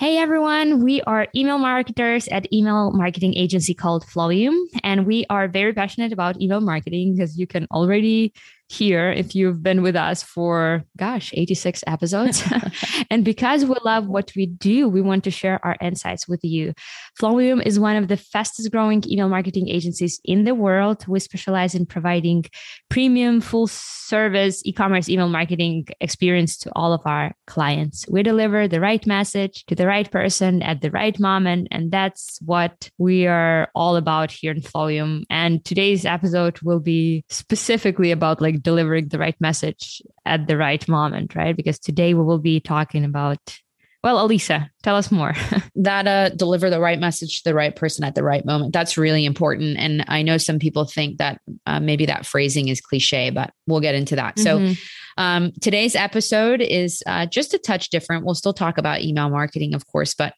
Hey everyone, we are email marketers at email marketing agency called Flowium, and we are very passionate about email marketing because you can already here if you've been with us for gosh 86 episodes. And because we love what we do we want to share our insights with you. Flowium is one of the fastest growing email marketing agencies in the world. We specialize in providing premium full service e-commerce email marketing experience to all of our clients. We deliver the right message to the right person at the right moment and that's what we are all about here in flowium and today's episode will be specifically about like delivering the right message at the right moment, right? Because today we will be talking about well, Elisa, tell us more. that uh, deliver the right message to the right person at the right moment. That's really important. And I know some people think that uh, maybe that phrasing is cliche, but we'll get into that. Mm-hmm. So um, today's episode is uh, just a touch different. We'll still talk about email marketing, of course, but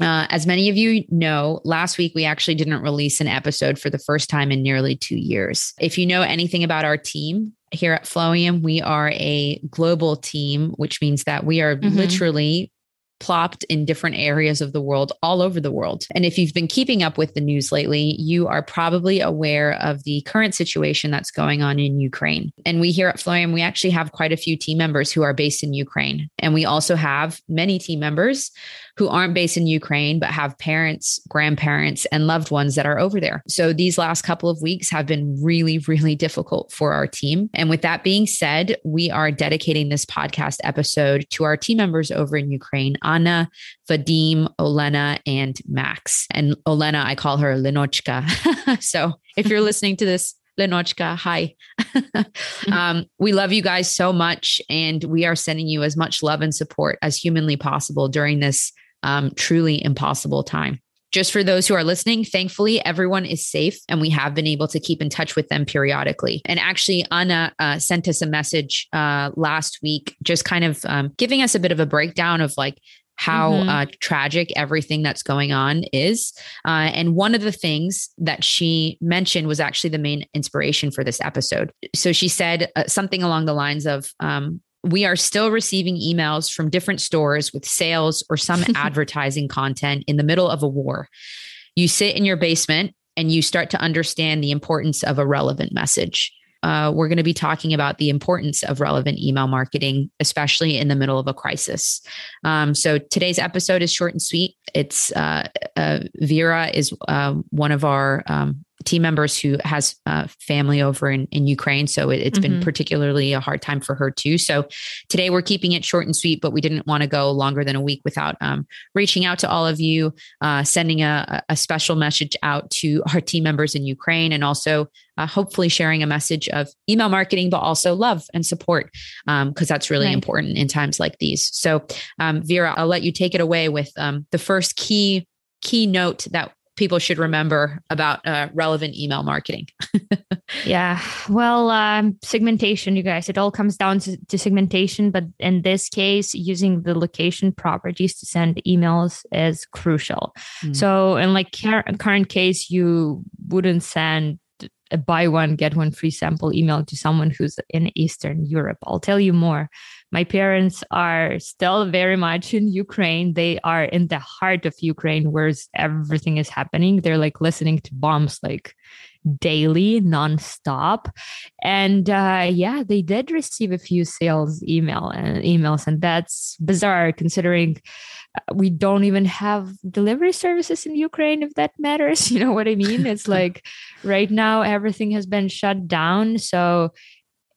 uh, as many of you know, last week we actually didn't release an episode for the first time in nearly two years. If you know anything about our team here at Flowium, we are a global team, which means that we are mm-hmm. literally plopped in different areas of the world, all over the world. And if you've been keeping up with the news lately, you are probably aware of the current situation that's going on in Ukraine. And we here at Flowium, we actually have quite a few team members who are based in Ukraine. And we also have many team members who aren't based in Ukraine, but have parents, grandparents, and loved ones that are over there. So these last couple of weeks have been really, really difficult for our team. And with that being said, we are dedicating this podcast episode to our team members over in Ukraine Anna, Vadim, Olena, and Max. And Olena, I call her Lenochka. so if you're listening to this, Lenochka, hi. um, we love you guys so much, and we are sending you as much love and support as humanly possible during this um, truly impossible time. Just for those who are listening, thankfully, everyone is safe and we have been able to keep in touch with them periodically. And actually, Anna uh, sent us a message uh, last week, just kind of um, giving us a bit of a breakdown of like, how mm-hmm. uh, tragic everything that's going on is. Uh, and one of the things that she mentioned was actually the main inspiration for this episode. So she said uh, something along the lines of, um, we are still receiving emails from different stores with sales or some advertising content in the middle of a war. You sit in your basement and you start to understand the importance of a relevant message. Uh, we're going to be talking about the importance of relevant email marketing, especially in the middle of a crisis. Um, so today's episode is short and sweet. It's uh, uh, Vera is uh, one of our um, team members who has uh, family over in, in Ukraine. So it, has mm-hmm. been particularly a hard time for her too. So today we're keeping it short and sweet, but we didn't want to go longer than a week without um, reaching out to all of you, uh, sending a, a, special message out to our team members in Ukraine, and also uh, hopefully sharing a message of email marketing, but also love and support, because um, that's really right. important in times like these. So, um, Vera, I'll let you take it away with um, the first key key note that people should remember about uh, relevant email marketing? yeah. Well, um, segmentation, you guys, it all comes down to, to, segmentation. But in this case, using the location properties to send emails is crucial. Mm. So, in like current case, you wouldn't send a buy one get one free sample email to someone who's in eastern europe i'll tell you more my parents are still very much in Ukraine. They are in the heart of Ukraine where everything is happening. They're like listening to bombs like daily, nonstop. And uh, yeah, they did receive a few sales email and uh, emails, and that's bizarre considering uh, we don't even have delivery services in Ukraine, if that matters. You know what I mean? It's like right now everything has been shut down. So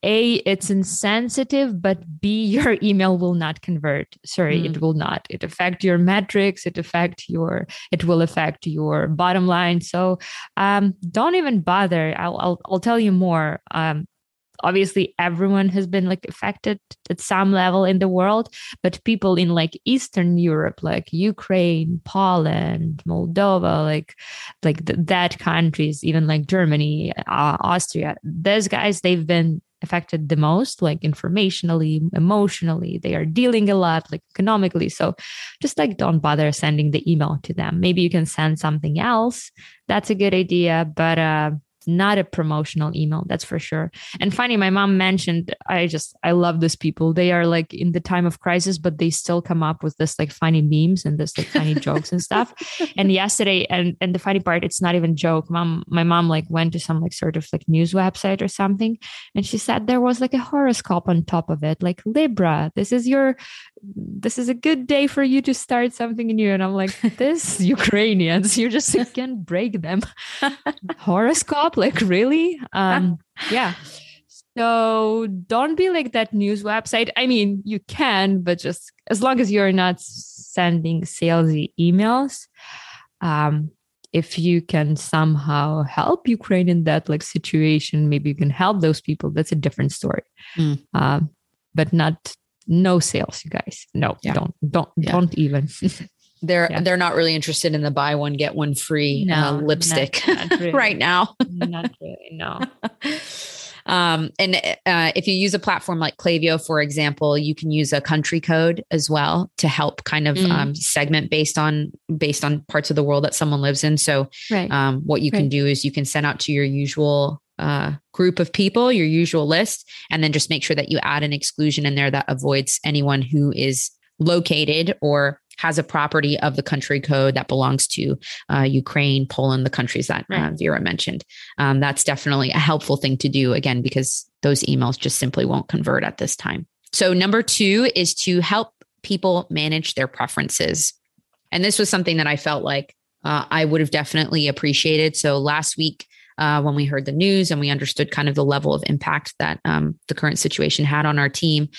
a it's insensitive but b your email will not convert. Sorry mm. it will not. It affect your metrics it affect your it will affect your bottom line. So um, don't even bother. I'll, I'll, I'll tell you more. Um, obviously everyone has been like affected at some level in the world but people in like eastern europe like ukraine poland moldova like like th- that countries even like germany uh, austria those guys they've been affected the most like informationally emotionally they are dealing a lot like economically. So just like don't bother sending the email to them. Maybe you can send something else. That's a good idea but uh not a promotional email that's for sure. And funny my mom mentioned i just i love these people. They are like in the time of crisis but they still come up with this like funny memes and this like funny jokes and stuff. And yesterday and and the funny part it's not even joke. Mom my mom like went to some like sort of like news website or something and she said there was like a horoscope on top of it like libra this is your this is a good day for you to start something new. And i'm like this ukrainians you just can't break them. Horoscope like really? Um yeah. So don't be like that news website. I mean you can but just as long as you're not sending salesy emails um if you can somehow help ukraine in that like situation maybe you can help those people. That's a different story. Mm. um, but not no sales you guys no yeah. don't don't yeah. don't even they're yeah. they're not really interested in the buy one get one free uh, no, uh, lipstick not, not really. right now. not really, no. Um, and uh, if you use a platform like Klaviyo, for example, you can use a country code as well to help kind of mm. um, segment based on based on parts of the world that someone lives in. So, right. um, what you right. can do is you can send out to your usual uh, group of people, your usual list, and then just make sure that you add an exclusion in there that avoids anyone who is located or has a property of the country code that belongs to uh, Ukraine, Poland, the countries that uh, right. uh, Vera mentioned. Um, that's definitely a helpful thing to do, again, because those emails just simply won't convert at this time. So, number two is to help people manage their preferences. And this was something that I felt like uh, I would have definitely appreciated. So, last week, uh, when we heard the news and we understood kind of the level of impact that um, the current situation had on our team,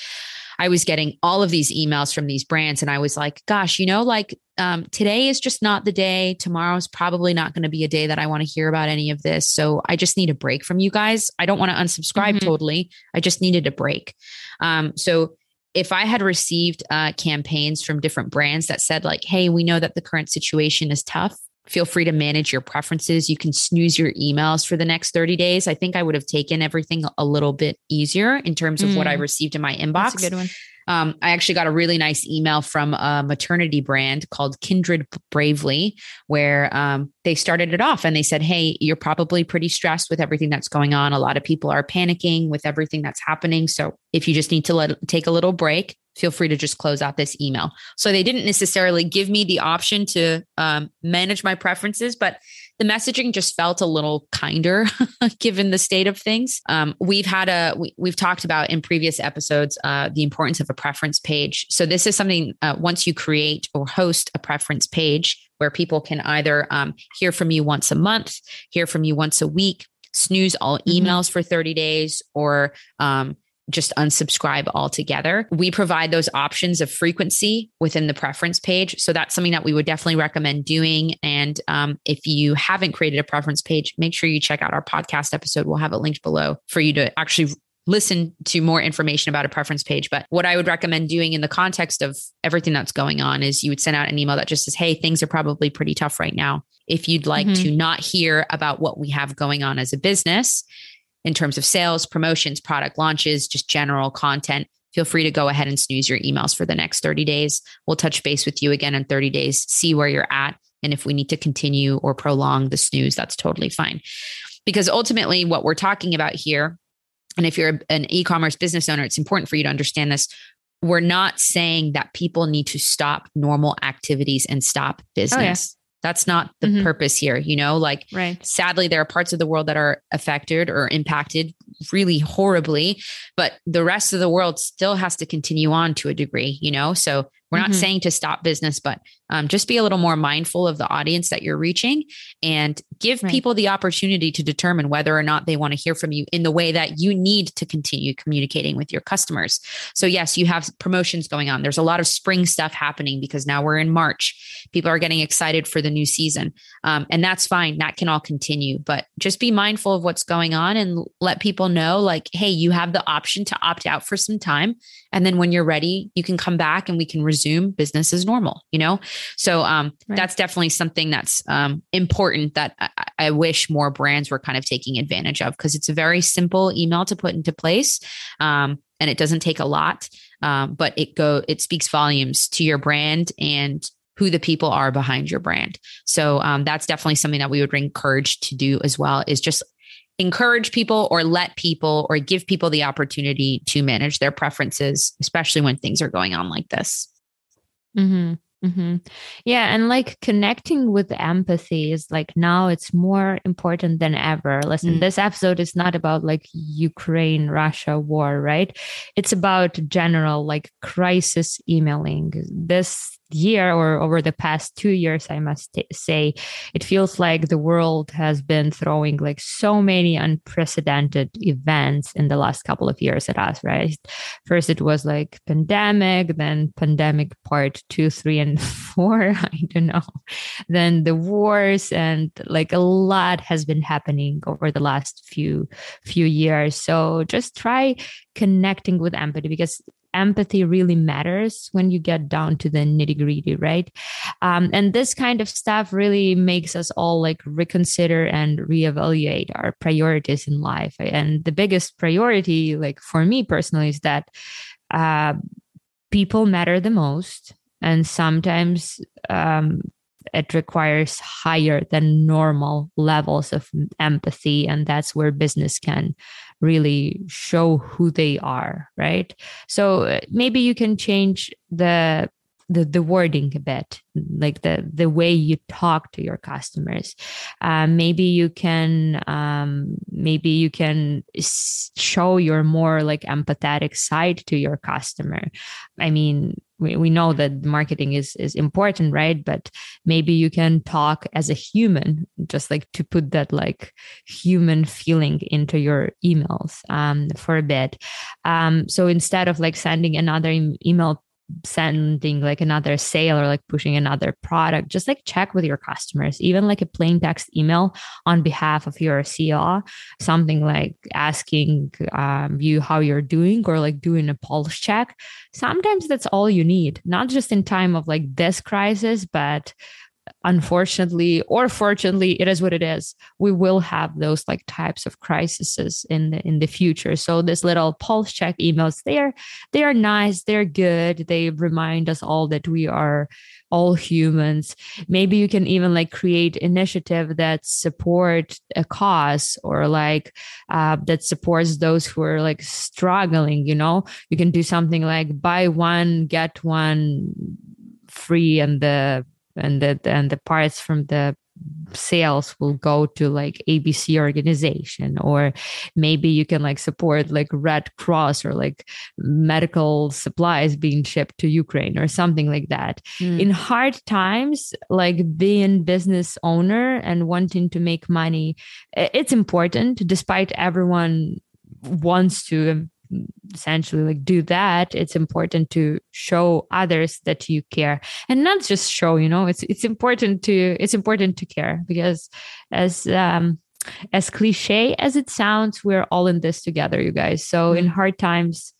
I was getting all of these emails from these brands. And I was like, gosh, you know, like um, today is just not the day. Tomorrow's probably not going to be a day that I want to hear about any of this. So I just need a break from you guys. I don't want to unsubscribe mm-hmm. totally. I just needed a break. Um, so if I had received uh, campaigns from different brands that said, like, hey, we know that the current situation is tough feel free to manage your preferences. You can snooze your emails for the next 30 days. I think I would have taken everything a little bit easier in terms of mm. what I mm. received in my inbox. That's a good one. Um, I actually got a really nice email from a maternity brand called Kindred Bravely, where um, they started it off and they said, Hey, you're probably pretty stressed with everything that's going on. A lot of people are panicking with everything that's happening. So if you just need to let take a little break, feel free to just close out this email. So they didn't necessarily give me the option to um, manage my preferences, but the messaging just felt a little kinder given the state of things. Um, we've had a we, have talked about in previous episodes uh, the importance of a preference page. So this is something uh, once you create or host a preference page where people can either um, hear from you once a month, hear from you once a week, snooze all mm-hmm. emails mm-hmm. for 30 days, or um, just unsubscribe altogether. We provide those options of frequency within the preference page. So that's something that we would definitely recommend doing. And um, if you haven't created a preference page, make sure you check out our podcast episode. We'll have it linked below for you to actually listen to more information about a preference page. But what I would recommend doing in the context of everything that's going on is you would send out an email that just says, Hey, things are probably pretty tough right now. If you'd like mm-hmm. to not hear about what we have going on as a business, in terms of sales, promotions, product launches, just general content, feel free to go ahead and snooze your emails for the next 30 days. We'll touch base with you again in 30 days, see where you're at. And if we need to continue or prolong the snooze, that's totally fine. Because ultimately, what we're talking about here, and if you're an e commerce business owner, it's important for you to understand this. We're not saying that people need to stop normal activities and stop business. Oh, yeah. That's not the mm-hmm. purpose here, you know? Like, right. sadly, there are parts of the world that are affected or impacted really horribly, but the rest of the world still has to continue on to a degree, you know? So We're not mm-hmm. saying to stop business, but um, just be a little more mindful of the audience that you're reaching and give right. people the opportunity to determine whether or not they want to hear from you in the way that you need to continue communicating with your customers. So, yes, you have promotions going on. There's a lot of spring stuff happening because now we're in March. People are getting excited for the new season. Um, and that's fine. That can all continue. But just be mindful of what's going on and let people know like, hey, you have the option to opt out for some time. And then when you're ready, you can come back and we can resume business as normal, you know? So um, right. that's definitely something that's um, important that I, I, wish more brands were kind of taking advantage of because it's a very simple email to put into place. Um, and it doesn't take a lot, um, but it go it speaks volumes to your brand and who the people are behind your brand. So um, that's definitely something that we would encourage to do as well. Is just encourage people or let people or give people the opportunity to manage their preferences, especially when things are going on like this. Mm-hmm. Mm-hmm. Yeah. And like connecting with empathy is like now it's more important than ever. Listen, mm. this episode is not about like Ukraine, Russia war, right? It's about general like crisis emailing. This year or over the past two years, I must t- say, it feels like the world has been throwing like so many unprecedented events in the last couple of years at us, right? First, it was like pandemic, then pandemic part two, three, and four. I don't know. Then the wars and like a lot has been happening over the last few few years. So just try connecting with empathy because empathy really matters when you get down to the nitty gritty, right? Um, and this kind of stuff really makes us all like reconsider and reevaluate our priorities in life. And the biggest priority, like for me personally, is that uh, people matter the most. And sometimes um, it requires higher than normal levels of empathy and that's where business can really show who they are right? So uh, maybe you can change the the, the wording a bit like the the way you talk to your customers. Uh, maybe you can um, maybe you can show your more like empathetic side to your customer. I mean we, we know that marketing is is important right? But maybe you can talk as a human just like to put that like human feeling into your emails um, for a bit. Um, so instead of like sending another email sending like another sale or like pushing another product just like check with your customers. Even like a plain text email on behalf of your CEO something like asking um, you how you're doing or like doing a pulse check. Sometimes that's all you need not just in time of like this crisis but unfortunately or fortunately it is what it is. We will have those like types of crises in the in the future. So this little pulse check emails they're they are nice they're good. They remind us all that we are all humans. Maybe you can even like create initiative that support a cause or like uh, that supports those who are like struggling you know? You can do something like buy one get one free and the and the and the parts from the sales will go to like abc organization or maybe you can like support like red cross or like medical supplies being shipped to ukraine or something like that mm. in hard times like being business owner and wanting to make money it's important despite everyone wants to essentially like do that it's important to show others that you care and not just show you know it's it's important to it's important to care because as um as cliche as it sounds we're all in this together you guys so mm-hmm. in hard times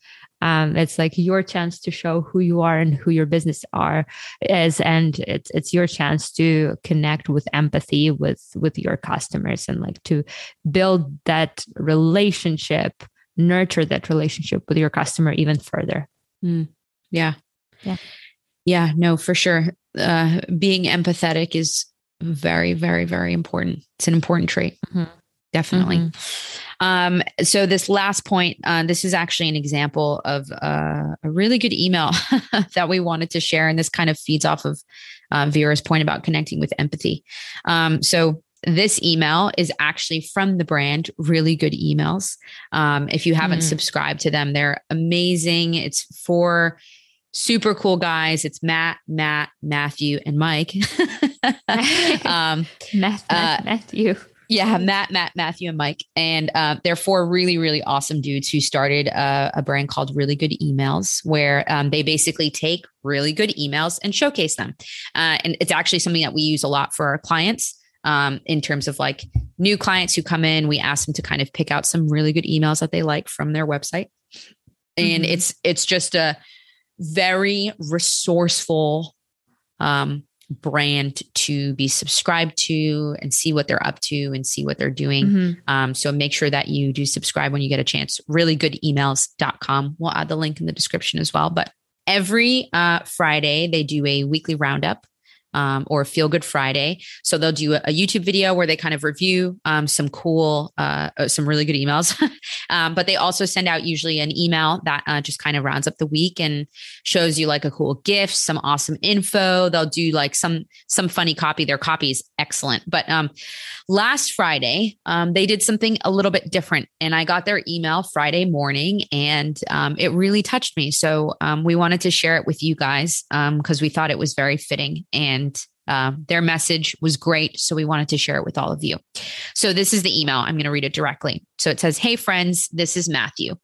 um, it's like your chance to show who you are and who your business are is and it's it's your chance to connect with empathy with with your customers and like to build that relationship nurture that relationship with your customer even further. Mm. Yeah. Yeah. Yeah. No, for sure. Uh, being empathetic is very, very, very important. It's an important trait. Mm-hmm. Definitely. Mm-hmm. Um, so this last point, uh, this is actually an example of uh, a really good email that we wanted to share, and this kind of feeds off of uh, Vera's point about connecting with empathy. Um, so this email is actually from the brand really good emails um, if you haven't mm. subscribed to them they're amazing it's for super cool guys. It's Matt, Matt, Matthew, and Mike. um, Matt, uh, Matthew. Yeah, Matt, Matt, Matthew, and Mike. And uh, they're four really, really awesome dudes who started a, a brand called Really Good Emails, where um, they basically take really good emails and showcase them. Uh, and it's actually something that we use a lot for our clients. Um, in terms of like new clients who come in, we ask them to kind of pick out some really good emails that they like from their website. And mm-hmm. it's it's just a very resourceful um, brand to be subscribed to and see what they're up to and see what they're doing. Mm-hmm. Um, so make sure that you do subscribe when you get a chance. Really good emails.com. We'll add the link in the description as well. But every uh, Friday, they do a weekly roundup um, or Feel Good Friday. So they'll do a, YouTube video where they kind of review um, some cool, uh, uh some really good emails. um, but they also send out usually an email that uh, just kind of rounds up the week and shows you like a cool gift, some awesome info. They'll do like some some funny copy. Their copy is excellent. But um, last Friday, um, they did something a little bit different, and I got their email Friday morning, and um, it really touched me. So we wanted to share it with you guys because we thought it was very fitting and and uh, their message was great. So we wanted to share it with all of you. So this is the email. I'm going to read it directly. So it says, Hey, friends, this is Matthew,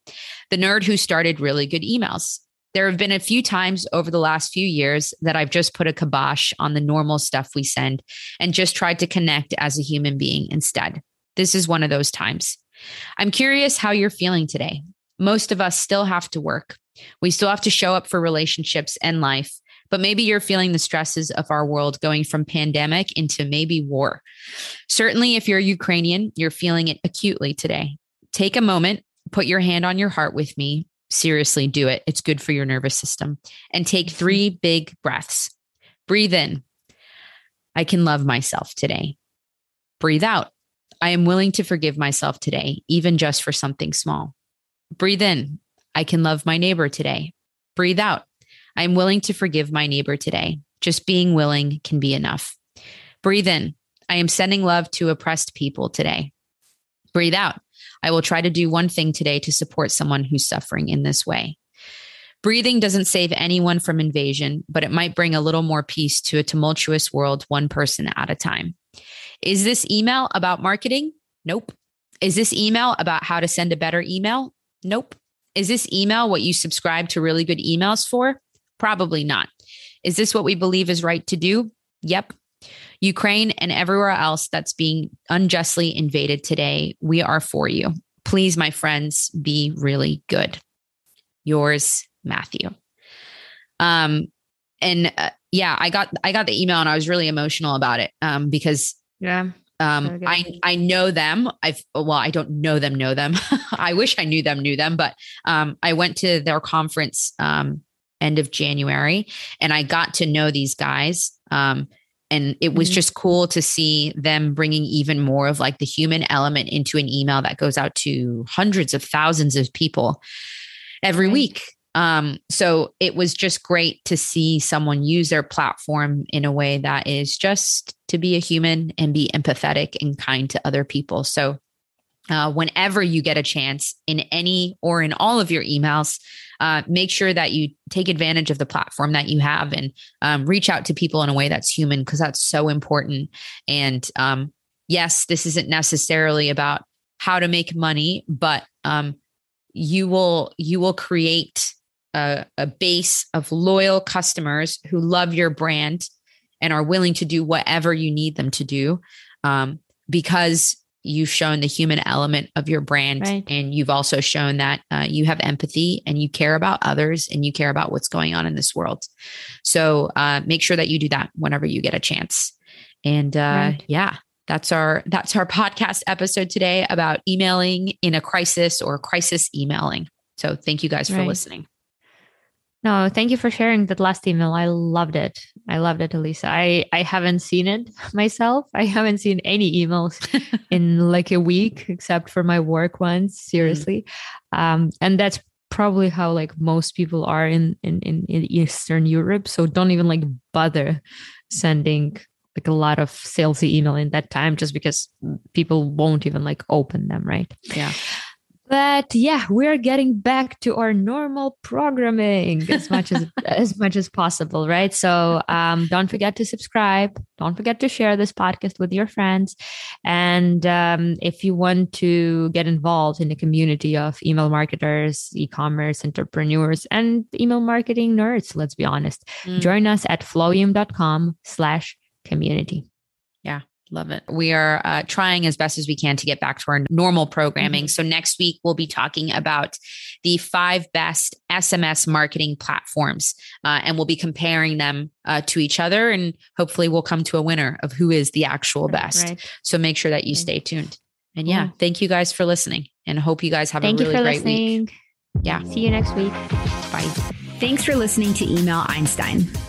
the nerd who started really good emails. There have been a few times over the last few years that I've just put a kibosh on the normal stuff we send and just tried to connect as a human being instead. This is one of those times. I'm curious how you're feeling today. Most of us still have to work. We still have to show up for relationships and life but maybe you're feeling the stresses of our world going from pandemic into maybe war. Certainly, if you're Ukrainian, you're feeling it acutely today. Take a moment, put your hand on your heart with me. Seriously, do it. It's good for your nervous system. And take mm-hmm. three big breaths. Breathe in. I can love myself today. Breathe out. I am willing to forgive myself today, even just for something small. Breathe in. I can love my neighbor today. Breathe out. I'm willing to forgive my neighbor today. Just being willing can be enough. Breathe in. I am sending love to oppressed people today. Breathe out. I will try to do one thing today to support someone who's suffering in this way. Breathing doesn't save anyone from invasion, but it might bring a little more peace to a tumultuous world, one person at a time. Is this email about marketing? Nope. Is this email about how to send a better email? Nope. Is this email what you subscribe to really good emails for? Probably not. Is this what we believe is right to do? Yep. Ukraine and everywhere else that's being unjustly invaded today, we are for you. Please, my friends, be really good. Yours, Matthew. Um, and uh, yeah, I got I got the email and I was really emotional about it um, because yeah, um, I I know them. I've well, I don't know them. Know them. I wish I knew them. Knew them, but um, I went to their conference um, end of January. And I got to know these guys. Um, and it was mm-hmm. just cool to see them bringing even more of like the human element into an email that goes out to hundreds of thousands of people every right. week. Um, so it was just great to see someone use their platform in a way that is just to be a human and be empathetic and kind to other people. So uh, whenever you get a chance in any or in all of your emails, uh, make sure that you take advantage of the platform that you have and um, reach out to people in a way that's human because that's so important. And um, yes, this isn't necessarily about how to make money, but um, you will you will create a, a base of loyal customers who love your brand and are willing to do whatever you need them to do um, because you've shown the human element of your brand right. and you've also shown that uh, you have empathy and you care about others and you care about what's going on in this world so uh, make sure that you do that whenever you get a chance and uh, right. yeah that's our that's our podcast episode today about emailing in a crisis or crisis emailing so thank you guys for right. listening no, thank you for sharing that last email. I loved it. I loved it, Elisa. I I haven't seen it myself. I haven't seen any emails in like a week, except for my work ones. Mm. Seriously, mm. um, and that's probably how like most people are in, in in in Eastern Europe. So don't even like bother sending like a lot of salesy email in that time, just because people won't even like open them, right? Yeah. But yeah we're getting back to our normal programming as much as as much as possible right? So um, don't forget to subscribe. Don't forget to share this podcast with your friends. And um, if you want to get involved in the community of email marketers e-commerce entrepreneurs and email marketing nerds let's be honest mm. join us at flowium.com slash community Love it. We are uh, trying as best as we can to get back to our normal programming. Mm-hmm. So, next week, we'll be talking about the five best SMS marketing platforms, uh, and we'll be comparing them uh, to each other. And hopefully, we'll come to a winner of who is the actual best. Right. So, make sure that you stay tuned. And yeah, mm-hmm. thank you guys for listening and hope you guys have thank a really great listening. week. Yeah. See you next week. Bye. Thanks for listening to Email Einstein.